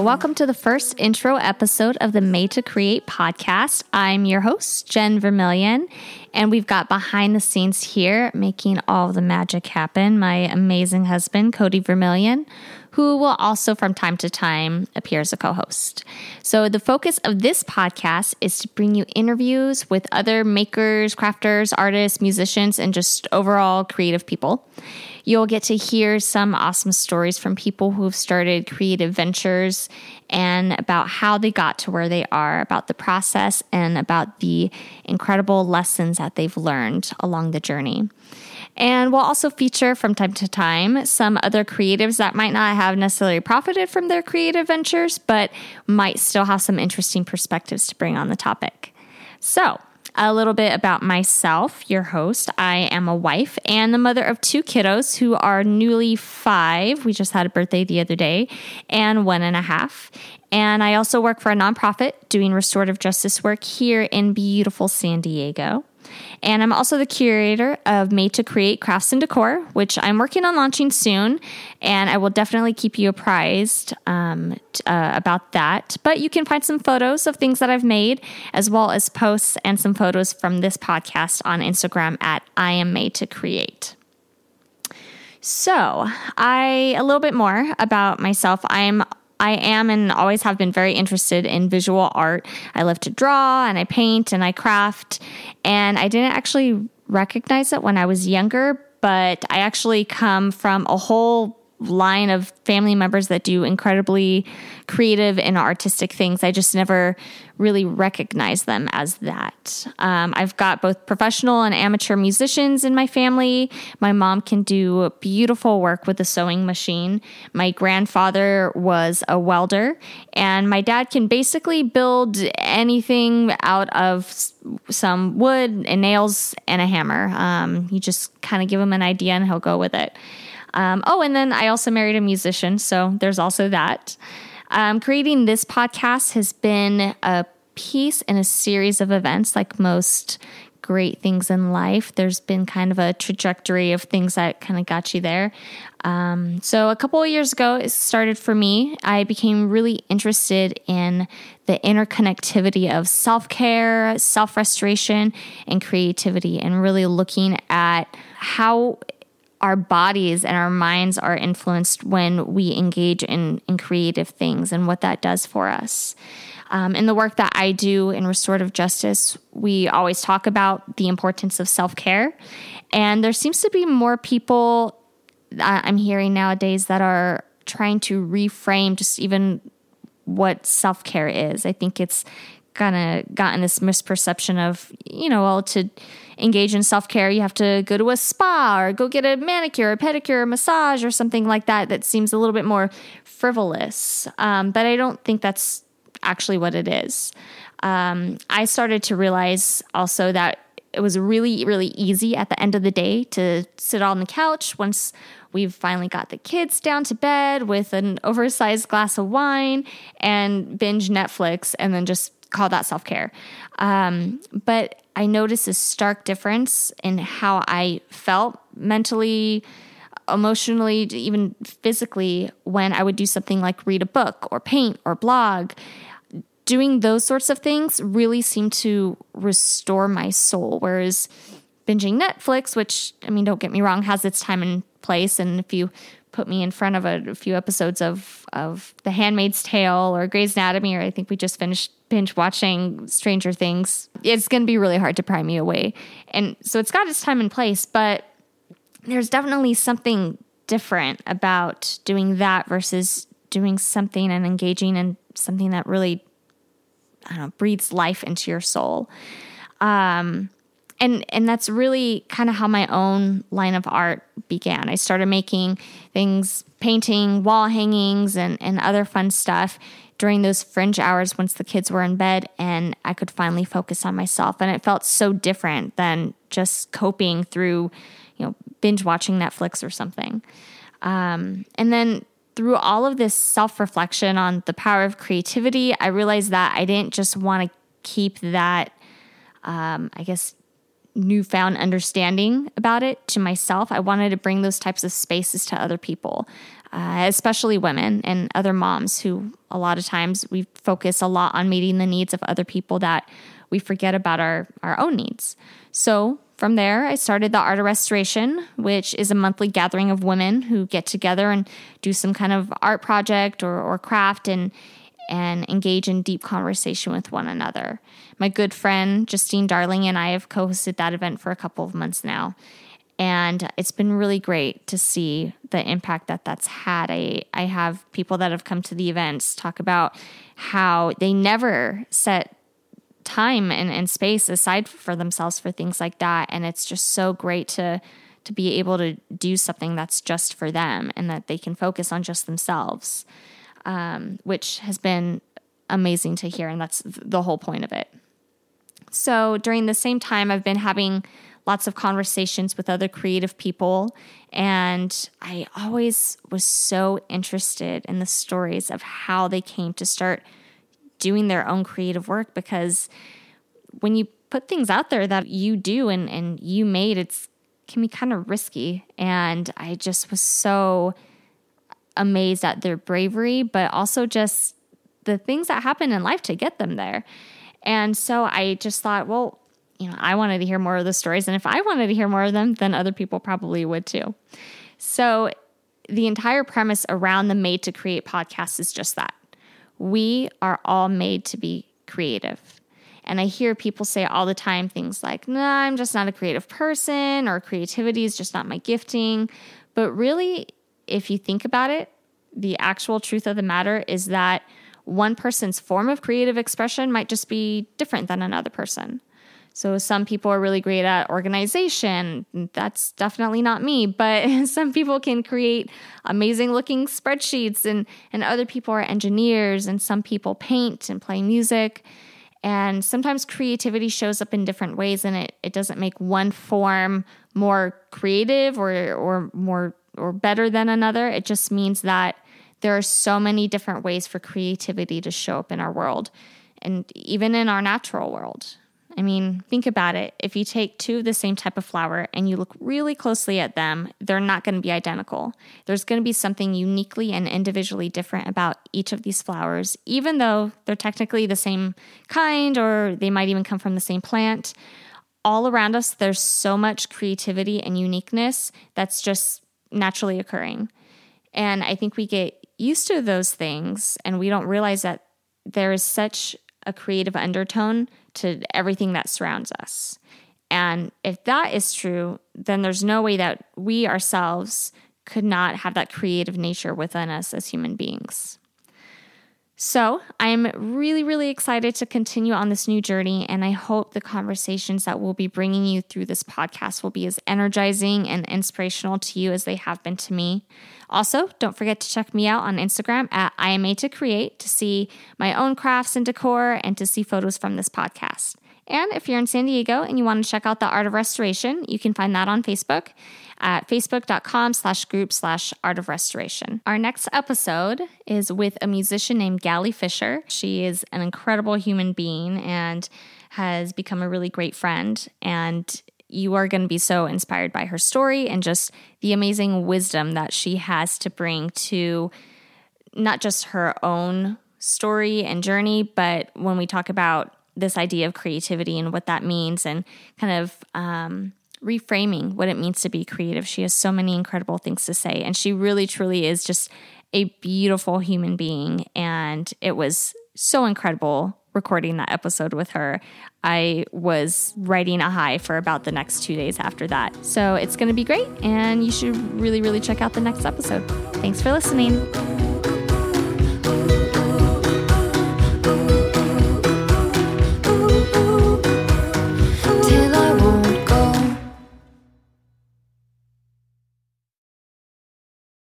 welcome to the first intro episode of the Made to Create podcast. I'm your host, Jen Vermillion, and we've got behind the scenes here making all the magic happen my amazing husband, Cody Vermillion, who will also from time to time appear as a co host. So, the focus of this podcast is to bring you interviews with other makers, crafters, artists, musicians, and just overall creative people. You'll get to hear some awesome stories from people who've started creative ventures and about how they got to where they are, about the process, and about the incredible lessons that they've learned along the journey. And we'll also feature from time to time some other creatives that might not have necessarily profited from their creative ventures, but might still have some interesting perspectives to bring on the topic. So, a little bit about myself, your host. I am a wife and the mother of two kiddos who are newly five. We just had a birthday the other day, and one and a half. And I also work for a nonprofit doing restorative justice work here in beautiful San Diego. And I'm also the curator of Made to Create Crafts and Decor, which I'm working on launching soon. And I will definitely keep you apprised um, uh, about that. But you can find some photos of things that I've made, as well as posts and some photos from this podcast on Instagram at I am Made to Create. So, I a little bit more about myself. I'm I am and always have been very interested in visual art. I love to draw and I paint and I craft. And I didn't actually recognize it when I was younger, but I actually come from a whole line of family members that do incredibly creative and artistic things. I just never really recognize them as that. Um, I've got both professional and amateur musicians in my family. My mom can do beautiful work with a sewing machine. My grandfather was a welder, and my dad can basically build anything out of some wood and nails and a hammer. Um, you just kind of give him an idea and he'll go with it. Um, oh, and then I also married a musician, so there's also that. Um, creating this podcast has been a piece in a series of events, like most great things in life. There's been kind of a trajectory of things that kind of got you there. Um, so, a couple of years ago, it started for me. I became really interested in the interconnectivity of self care, self restoration, and creativity, and really looking at how our bodies and our minds are influenced when we engage in, in creative things and what that does for us. Um, in the work that I do in restorative justice, we always talk about the importance of self care. And there seems to be more people I'm hearing nowadays that are trying to reframe just even what self care is. I think it's kind of gotten this misperception of, you know, well, to engage in self care, you have to go to a spa or go get a manicure, a pedicure, a massage, or something like that. That seems a little bit more frivolous. Um, but I don't think that's actually what it is. Um, I started to realize also that it was really, really easy at the end of the day to sit on the couch once we've finally got the kids down to bed with an oversized glass of wine and binge Netflix and then just call that self care. Um, but I noticed a stark difference in how I felt mentally, emotionally, even physically when I would do something like read a book or paint or blog. Doing those sorts of things really seemed to restore my soul. Whereas binging Netflix, which, I mean, don't get me wrong, has its time and place. And if you put me in front of a, a, few episodes of of The Handmaid's Tale or Grey's Anatomy, or I think we just finished binge watching Stranger Things. It's going to be really hard to pry me away, and so it's got its time and place. But there's definitely something different about doing that versus doing something and engaging in something that really, I don't know, breathes life into your soul. Um, and and that's really kind of how my own line of art began. I started making things, painting, wall hangings, and and other fun stuff during those fringe hours once the kids were in bed, and I could finally focus on myself. And it felt so different than just coping through, you know, binge watching Netflix or something. Um, and then through all of this self reflection on the power of creativity, I realized that I didn't just want to keep that, um, I guess, newfound understanding about it to myself. I wanted to bring those types of spaces to other people, uh, especially women and other moms who a lot of times we focus a lot on meeting the needs of other people that we forget about our, our own needs. So from there, I started the Art of Restoration, which is a monthly gathering of women who get together and do some kind of art project or, or craft and and engage in deep conversation with one another. My good friend Justine Darling and I have co hosted that event for a couple of months now. And it's been really great to see the impact that that's had. I, I have people that have come to the events talk about how they never set time and, and space aside for themselves for things like that. And it's just so great to to be able to do something that's just for them and that they can focus on just themselves um, which has been amazing to hear. And that's the whole point of it. So during the same time, I've been having lots of conversations with other creative people. And I always was so interested in the stories of how they came to start doing their own creative work because when you put things out there that you do and, and you made, it's can be kind of risky. And I just was so amazed at their bravery, but also just the things that happen in life to get them there. And so I just thought, well, you know, I wanted to hear more of the stories. And if I wanted to hear more of them, then other people probably would too. So the entire premise around the Made to Create podcast is just that. We are all made to be creative. And I hear people say all the time things like, nah, I'm just not a creative person, or creativity is just not my gifting. But really, if you think about it, the actual truth of the matter is that one person's form of creative expression might just be different than another person. So some people are really great at organization. That's definitely not me, but some people can create amazing looking spreadsheets and and other people are engineers and some people paint and play music. And sometimes creativity shows up in different ways and it, it doesn't make one form more creative or or more or better than another. It just means that there are so many different ways for creativity to show up in our world and even in our natural world. I mean, think about it. If you take two of the same type of flower and you look really closely at them, they're not going to be identical. There's going to be something uniquely and individually different about each of these flowers, even though they're technically the same kind or they might even come from the same plant. All around us, there's so much creativity and uniqueness that's just naturally occurring. And I think we get used to those things and we don't realize that there is such a creative undertone to everything that surrounds us. And if that is true, then there's no way that we ourselves could not have that creative nature within us as human beings. So, I'm really, really excited to continue on this new journey, and I hope the conversations that we'll be bringing you through this podcast will be as energizing and inspirational to you as they have been to me. Also, don't forget to check me out on Instagram at I am made to create to see my own crafts and decor and to see photos from this podcast. And if you're in San Diego and you want to check out the Art of Restoration, you can find that on Facebook at facebook.com slash group slash art of restoration. Our next episode is with a musician named Gally Fisher. She is an incredible human being and has become a really great friend. And you are going to be so inspired by her story and just the amazing wisdom that she has to bring to not just her own story and journey, but when we talk about this idea of creativity and what that means and kind of um, reframing what it means to be creative. She has so many incredible things to say, and she really, truly is just a beautiful human being. And it was so incredible recording that episode with her. I was riding a high for about the next two days after that. So it's going to be great, and you should really, really check out the next episode. Thanks for listening.